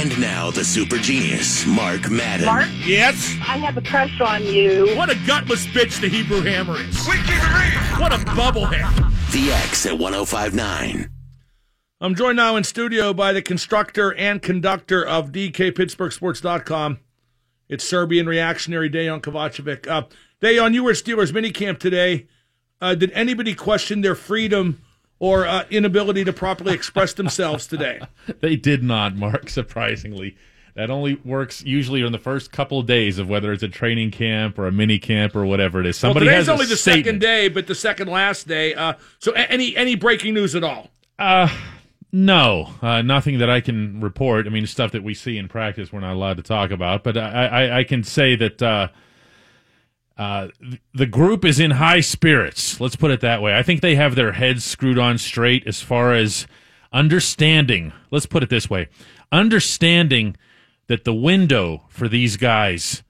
And now the super genius, Mark Madden. Mark, Yes? I have a crush on you. What a gutless bitch the Hebrew Hammer is. What a bubblehead. The X at 1059. I'm joined now in studio by the constructor and conductor of DKPittsburghSports.com. It's Serbian reactionary Dejan Kovacevic. Uh, Dejan, you were at Steelers minicamp today. Uh, did anybody question their freedom or uh, inability to properly express themselves today? They did not, Mark, surprisingly. That only works usually in the first couple of days of whether it's a training camp or a mini camp or whatever it is. Somebody well, today's only the statement. second day, but the second last day. Uh, so, a- any any breaking news at all? Uh, no, uh, nothing that I can report. I mean, stuff that we see in practice we're not allowed to talk about. But I, I, I can say that uh, the group is in high spirits. Let's put it that way. I think they have their heads screwed on straight as far as understanding. Let's put it this way: understanding that the window for these guys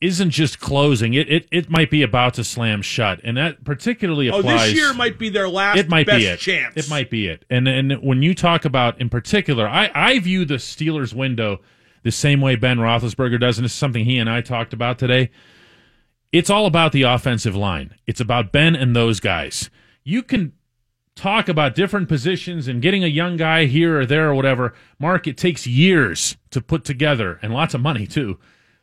isn't just closing; it it, it might be about to slam shut, and that particularly Oh, applies. this year might be their last it might best be it. chance. It might be it. And and when you talk about in particular, I I view the Steelers window the same way Ben Roethlisberger does, and this is something he and I talked about today. It's all about the offensive line. It's about Ben and those guys. You can talk about different positions and getting a young guy here or there or whatever. Mark, it takes years to put together and lots of money too.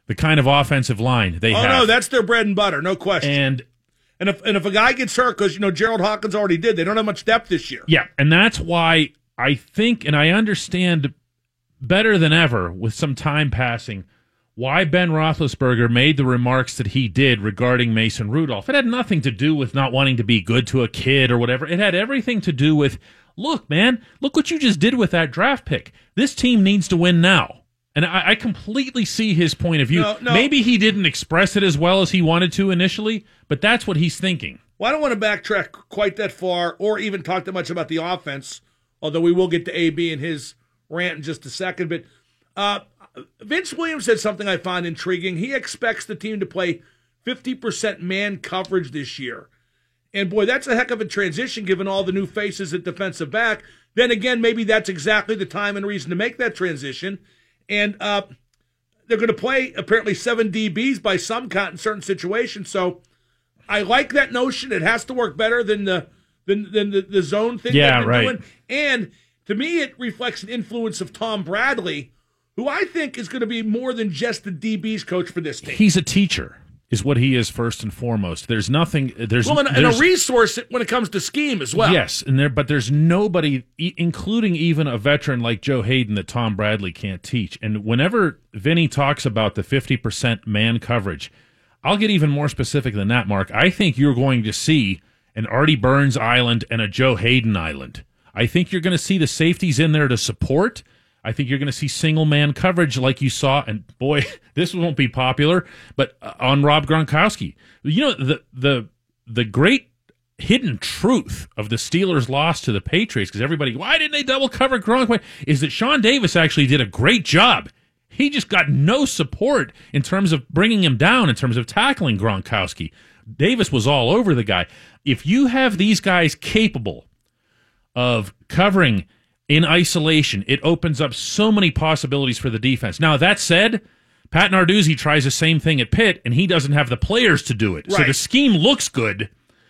The kind of offensive line they Oh have. no, that's their bread and butter, no question. and And if and if a guy gets hurt, because you know Jerald Hawkins already did, they don't have much depth this year. Yeah, and that's why I think and I understand better than ever with some time passing why Ben Roethlisberger made the remarks that he did regarding Mason Rudolph. It had nothing to do with not wanting to be good to a kid or whatever. It had everything to do with, look, man, look what you just did with that draft pick. This team needs to win now. And I, I completely see his point of view. No, no. Maybe he didn't express it as well as he wanted to initially, but that's what he's thinking. Well, I don't want to backtrack quite that far, or even talk that much about the offense. Although we will get to AB and his rant in just a second. But uh, Vince Williams said something I find intriguing. He expects the team to play 50% man coverage this year. And boy, that's a heck of a transition given all the new faces at defensive back. Then again, maybe that's exactly the time and reason to make that transition. And uh, they're going to play apparently seven DBs by some count in certain situations. So I like that notion. It has to work better than the than, than the, the zone thing. Yeah, right. Doing. And to me, it reflects an influence of Tom Bradley, who I think is going to be more than just the DBs coach for this team. He's a teacher, is what he is first and foremost. There's nothing. There's well, and, and a resource when it comes to scheme as well. Yes, and there, but there's nobody, including even a veteran like Joe Haden, that Tom Bradley can't teach. And whenever Vinny talks about the 50% man coverage, I'll get even more specific than that, Mark. I think you're going to see an Artie Burns island and a Joe Haden island. I think you're going to see the safeties in there to support. I think you're going to see single man coverage like you saw, and boy, this won't be popular, but uh, on Rob Gronkowski. You know the the the great hidden truth of the Steelers' loss to the Patriots because everybody, why didn't they double cover Gronk? Is that Sean Davis actually did a great job. He just got no support in terms of bringing him down, in terms of tackling Gronkowski. Davis was all over the guy. If you have these guys capable of covering in isolation, it opens up so many possibilities for the defense. Now, that said, Pat Narduzzi tries the same thing at Pitt, and he doesn't have the players to do it. So the scheme looks good,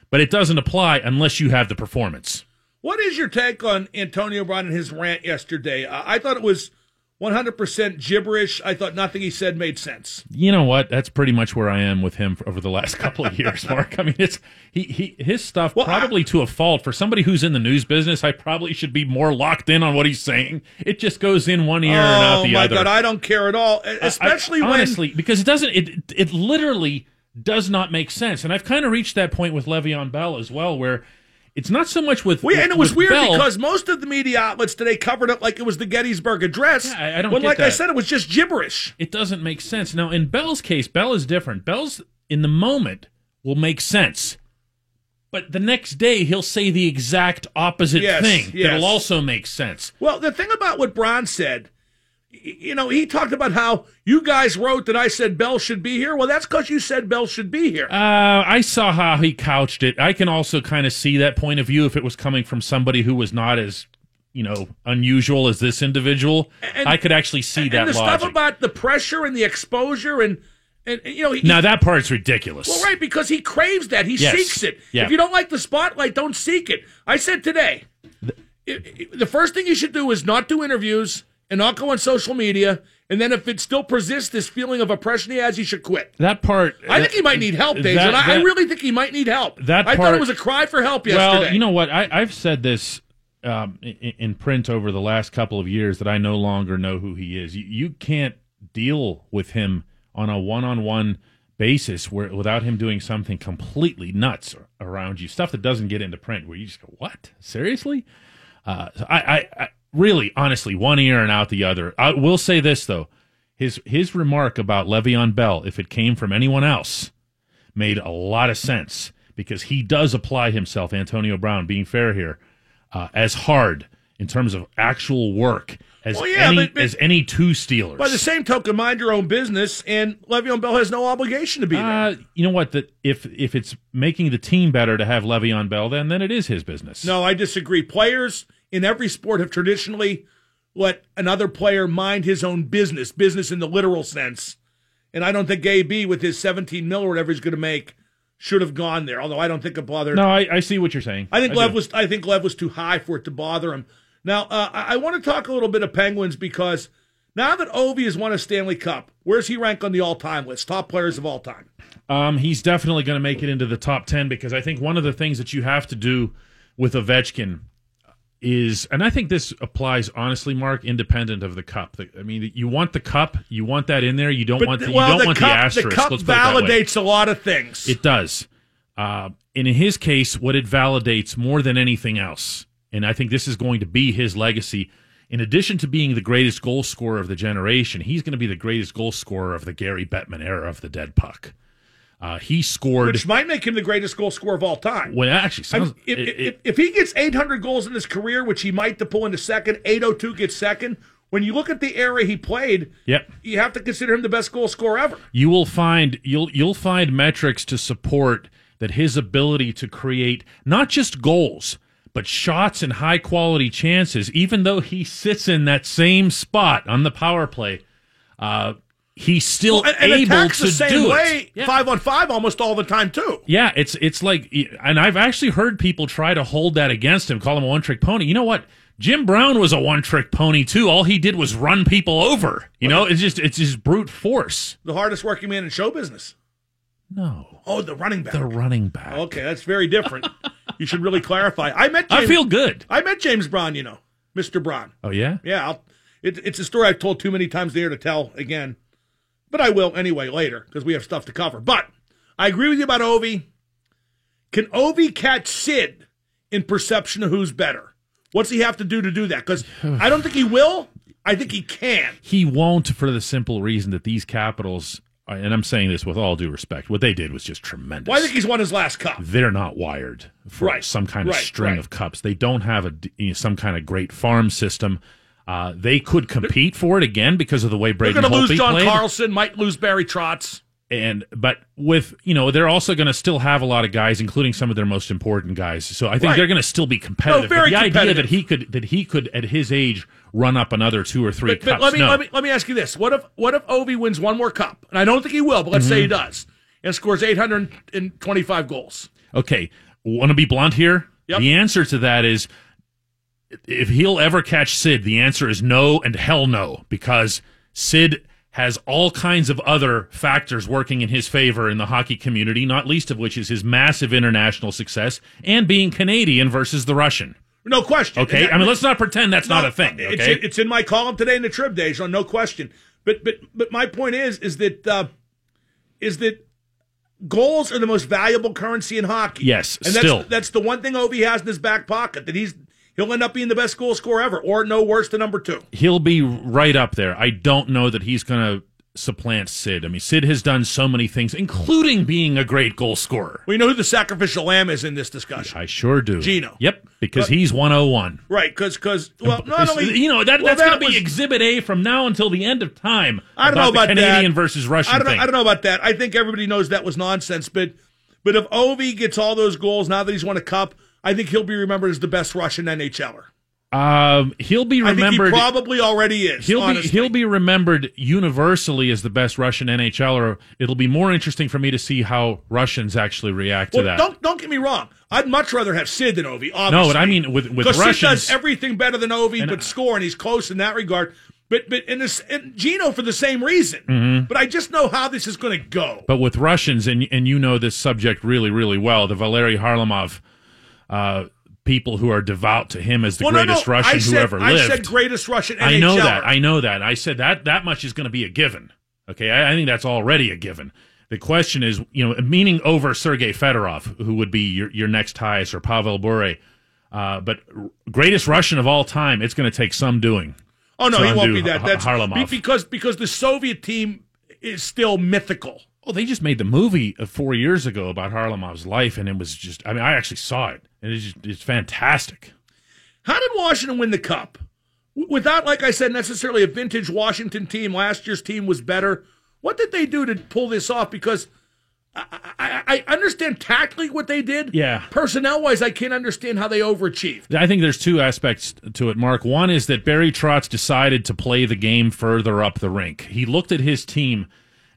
but it doesn't apply unless you have the performance. What is your take on Antonio Brown and his rant yesterday? Uh, I thought it was 100% gibberish. I thought nothing he said made sense. You know what? That's pretty much where I am with him for, over the last couple of years, Mark. I mean, it's he, he his stuff Well, probably to a fault. For somebody who's in the news business, I probably should be more locked in on what he's saying. It just goes in one ear and out oh, the other. oh my. God, I don't care at all. I- Especially I- when honestly, because it doesn't. It it literally does not make sense. And I've kind of reached that point with Le'Veon Bell as well, where it's not so much with. Well, yeah, and it was weird Bell- because most of the media outlets today covered it like it was the Gettysburg Address. Yeah, I- I don't When, like I said, it was just gibberish. it doesn't make sense. Now, in Bell's case, Bell is different. Bell's in the moment will make sense. But the next day he'll say the exact opposite Yes, thing yes. that'll also make sense. Well, the thing about what Brown said, you know, he talked about how you guys wrote that I said Bell should be here. Well, that's because you said Bell should be here. Uh, I saw how he couched it. I can also kind of see that point of view if it was coming from somebody who was not as you know unusual as this individual, And- I could actually see and that the logic. stuff about the pressure and the exposure and and, and, you know he, now that part's ridiculous. well right because he craves that he Yes. seeks it. Yeah. If you don't like the spotlight, don't seek it. I said today, i- the first thing you should do is not do interviews and not go on social media. And then if it still persists, this feeling of oppression he has, he should quit. That part. I think he might need help, Dave. and I, I really think he might need help. That I thought part- it was a cry for help yesterday. Well, you know what? I, I've said this um, in, in print over the last couple of years that I no longer know who he is. You, you can't deal with him on a one-on-one basis where without him doing something completely nuts around you, stuff that doesn't get into print. Where you just go, "What? Seriously?" Uh, so I, I, I really, honestly, one ear and out the other. I will say this though: his his remark about Le'Veon Bell, if it came from anyone else, made a lot of sense because he does apply himself, Antonio Brown, being fair here, uh, as hard in terms of actual work as Well, yeah, any but- but- as any two Steelers. By the same token, mind your own business, and Le'Veon Bell has no obligation to be there. uh, you know what? That if if it's making the team better to have Le'Veon Bell, then then it is his business. No, I disagree. Players in every sport have traditionally let another player mind his own business, business in the literal sense. And I don't think AB with his 17 mil or whatever he's going to make should have gone there. Although I don't think it bothered. no, I, I see what you're saying. I think do. Lev was. I think Lev was too high for it to bother him. Now uh, I, I want to talk a little bit of Penguins because now that Ovi has won a Stanley Cup, where's he rank on the all-time list? Top players of all time. Um, he's definitely going to make it into the top 10 because I think one of the things that you have to do with Ovechkin is, and I think this applies honestly, Mark, independent of the cup. I mean, you want the cup, you want that in there. You don't want the, you don't the want cup, the asterisk. The cup Let's put it that way. validates a lot of things. It does. Uh, and in his case, what it validates more than anything else, and I think this is going to be his legacy. In addition to being the greatest goal scorer of the generation, he's going to be the greatest goal scorer of the Gary Bettman era of the dead puck. Uh, he scored. which might make him the greatest goal scorer of all time. well, actually, I mean, if, it- if, if he gets 800 goals in his career, which he might to pull into second, 802 gets second. When you look at the era he played, Yep. you have to consider him the best goal scorer ever. you will find you'll you'll find metrics to support that his ability to create not just goals but shots and high quality chances even though he sits in that same spot on the power play uh he's still And, and able to the same do way, it yeah. five on five, almost all the time too. yeah it's it's like and i've actually heard people try to hold that against him call him a one trick pony you know what Jim Brown was a one trick pony too. All he did was run people over. You know, it's just it's just brute force. The hardest working man in show business. No. Oh, the running back. The running back. Okay, that's very different. you should really clarify. I met. James, I feel good. I met James Brown. You know, Mr. Brown. Oh yeah? Yeah, I'll, it, it's a story I've told too many times there to tell again, but I will anyway later because we have stuff to cover. But I agree with you about Ovi. Can Ovi catch Sid in perception of who's better? What's he have to do to do that? Because I don't think he will. I think he can. He won't for the simple reason that these capitals, and I'm saying this with all due respect, what they did was just tremendous. Well, I think he's won his last cup. They're not wired for Right, some kind of right, string right. of cups. They don't have a you know, some kind of great farm system. Uh, they could compete for it again because of the way They're Brady going to lose John played. Carlson, might lose Barry Trotz. and but with you know they're also going to still have a lot of guys, including some of their most important guys. So I think Right. they're going to still be competitive. No, very but the idea that he could that he could at his age run up another two or three But, but cups. let me no. let me let me ask you this: What if what if Ovi wins one more cup? And I don't think he will, but let's Mm-hmm. say he does and scores 825 goals. Okay, want to be blunt here? Yep. The answer to that is if he'll ever catch Sid, the answer is no and hell no, because Sid has all kinds of other factors working in his favor in the hockey community, not least of which is his massive international success and being Canadian versus the Russian. No question. Okay, that- I mean let's not pretend that's not a thing. It's, Okay, in, it's in my column today in the Trib Days, no question. But but but my point is is that uh, is that goals are the most valuable currency in hockey. Yes, and still. that's that's the one thing Ovi has in his back pocket that he's he'll end up being the best goal scorer ever, or no worse than number two. he'll be right up there. I don't know that he's going to supplant Sid. I mean, Sid has done so many things, including being a great goal scorer. We know who the sacrificial lamb is in this discussion, I sure do. Geno. Yep, because But- he's 101. right? Because because well, not only you know that well, that's going to be Exhibit A from now until the end of time. I don't know about Canadian that. Canadian versus Russian I don't, know. I don't know about that. I think everybody knows that was nonsense. But but if Ovi gets all those goals now that he's won a cup, I think he'll be remembered as the best Russian NHLer. Um, he'll be I think he remembered. probably already is. He'll honestly. be he'll be remembered universally as the best Russian NHLer. It'll be more interesting for me to see how Russians actually react to that. don't don't get me wrong. I'd much rather have Sid than Ovi. Obviously. No, but I mean with with because Sid Russians. does everything better than Ovi, but I- score, and he's close in that regard. But but in this, and Geno for the same reason. Mm-hmm. But I just know how this is going to go. But with Russians, and and you know this subject really, really well, the Valery Harlamov uh, people who are devout to him as the well, greatest no, Russian said, who ever lived. I said greatest Russian. I know that. I know that. I said that that much is going to be a given. Okay, I, I think that's already a given. The question is, you know, meaning over Sergei Fedorov, who would be your, your next highest, or Pavel Bure. Uh, but greatest Russian of all time, it's going to take some doing. Oh no, he won't be that. That's Harlamov. because because the Soviet team is still mythical. Well, they just made the movie uh, four years ago about Harlamov's life, and it was just, I mean, I actually saw it, and it's just, it's fantastic. How did Washington win the cup? Without, like I said, necessarily a vintage Washington team. Last year's team was better. What did they do to pull this off? Because I, I, I understand tactically what they did. Yeah. Personnel wise, I can't understand how they overachieved. I think there's two aspects to it, Mark. One is that Barry Trotz decided to play the game further up the rink. He looked at his team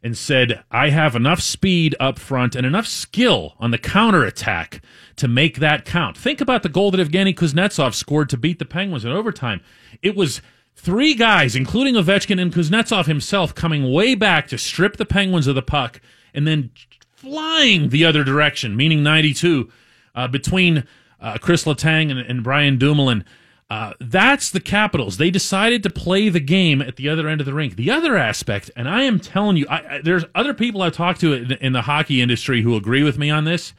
and said, I have enough speed up front and enough skill on the counterattack to make that count. Think about the goal that Evgeny Kuznetsov scored to beat the Penguins in overtime. It was three guys, including Ovechkin and Kuznetsov himself, coming way back to strip the Penguins of the puck and then flying the other direction, meaning 92, uh, between uh, Chris Letang and, and Brian Dumoulin. Uh, that's the Capitals. They decided to play the game at the other end of the rink. The other aspect, and I am telling you, I, I, there's other people I've talked to in, in the hockey industry who agree with me on this,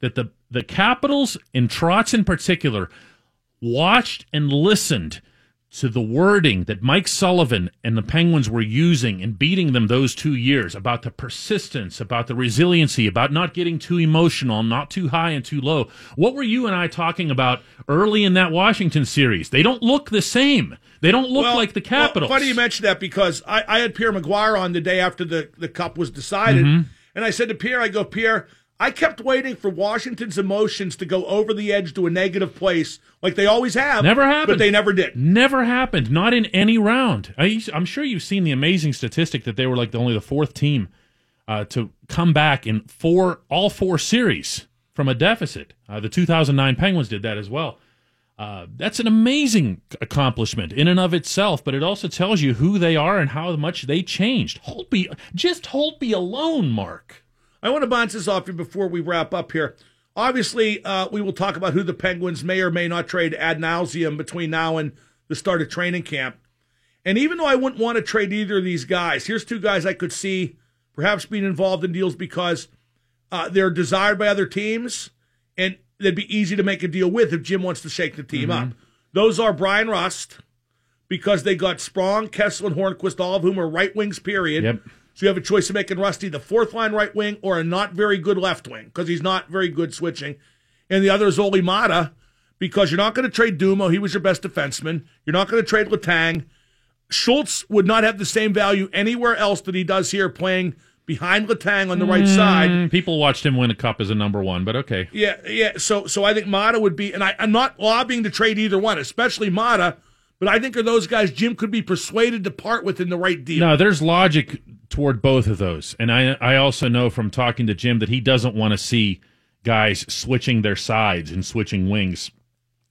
that the, the Capitals, and Trotz in particular, watched and listened to the wording that Mike Sullivan and the Penguins were using in beating them those two years about the persistence, about the resiliency, about not getting too emotional, not too high and too low. What were you and I talking about early in that Washington series? They don't look the same. They don't look Well, like the well, Capitals. funny you mention that because I, I had Pierre McGuire on the day after the, the cup was decided. Mm-hmm. And I said to Pierre, I go, Pierre, I kept waiting for Washington's emotions to go over the edge to a negative place like they always have. Never happened. But they never did. Never happened. Not in any round. I, I'm sure you've seen the amazing statistic that they were like the, only the fourth team uh, to come back in four, all four series from a deficit. Uh, the 2009 Penguins did that as well. Uh, that's an amazing accomplishment in and of itself, but it also tells you who they are and how much they changed. Holtby, just Holtby alone, Mark. I want to bounce this off you before we wrap up here. Obviously, uh, we will talk about who the Penguins may or may not trade ad nauseum between now and the start of training camp. And even though I wouldn't want to trade either of these guys, here's two guys I could see perhaps being involved in deals because uh, they're desired by other teams and they'd be easy to make a deal with if Jim wants to shake the team up. Those are Brian Rust because they got Sprong, Kessel, and Hornqvist, all of whom are right wings, period. Yep. So you have a choice of making Rusty the fourth line right wing or a not very good left wing because he's not very good switching. And the other is Olli Maatta because you're not going to trade Dumo. He was your best defenseman. You're not going to trade Letang. Schultz would not have the same value anywhere else that he does here playing behind Letang on the right side. Mm, People watched him win a cup as a number one, but okay. Yeah, yeah. So so I think Maatta would be, and I, I'm not lobbying to trade either one, especially Maatta. But I think of those guys Jim could be persuaded to part with in the right deal. No, there's logic toward both of those, and I I also know from talking to Jim that he doesn't want to see guys switching their sides and switching wings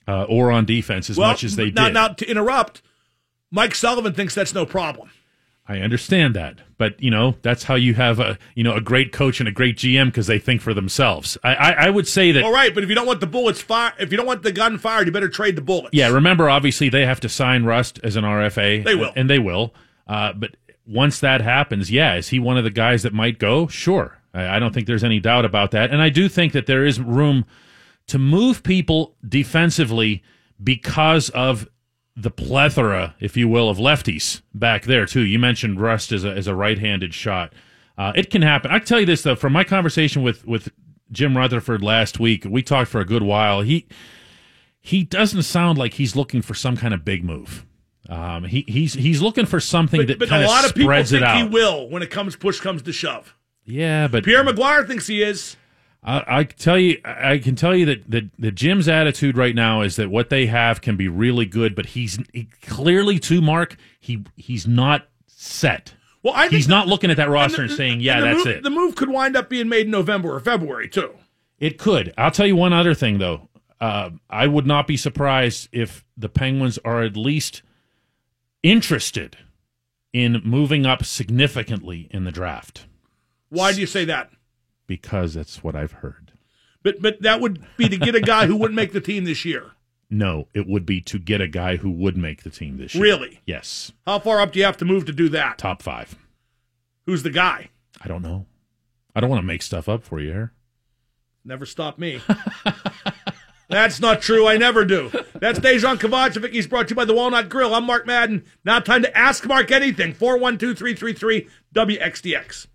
uh, or on defense as much as they now, did. Now to interrupt, Mike Sullivan thinks that's no problem. I understand that, but you know that's how you have a you know a great coach and a great GM because they think for themselves. I, I I would say that All right, but if you don't want the bullets fired, if you don't want the gun fired, you better trade the bullets. Yeah, remember, obviously, they have to sign Rust as an RFA. They will. And they will. Uh, but once that happens, yeah, is he one of the guys that might go? Sure. I, I don't think there's any doubt about that. And I do think that there is room to move people defensively because of the plethora, if you will, of lefties back there, too. You mentioned Rust as a, as a right handed shot. Uh, it can happen. I tell you this, though, from my conversation with, with Jim Rutherford last week, we talked for a good while. He he doesn't sound like he's looking for some kind of big move. Um, he he's he's looking for something but, that but kind a of lot of people think it out. he will when it comes push comes to shove. Yeah, but Pierre McGuire thinks he is. I, I tell you, I can tell you that the, the Jim's attitude right now is that what they have can be really good, but he's he, clearly too Mark. He he's not set. Well, I think He's the- not looking at that and roster the- and, saying, "Yeah, the that's move, it." The move could wind up being made in November or February too. It could. I'll tell you one other thing, though. Uh, I would not be surprised if the Penguins are at least interested in moving up significantly in the draft Why do you say that? because that's what I've heard. But but that would be to get a guy who wouldn't make the team this year. No, it would be to get a guy who would make the team this year. Really? Yes. How far up do you have to move to do that? Top five. Who's the guy? I don't know. I don't want to make stuff up for you here. Never stop me. That's not true. I never do. That's Dejan Kovacevic. He's brought to you by the Walnut Grill. I'm Mark Madden. Now time to ask Mark anything. 412 333 WXDX.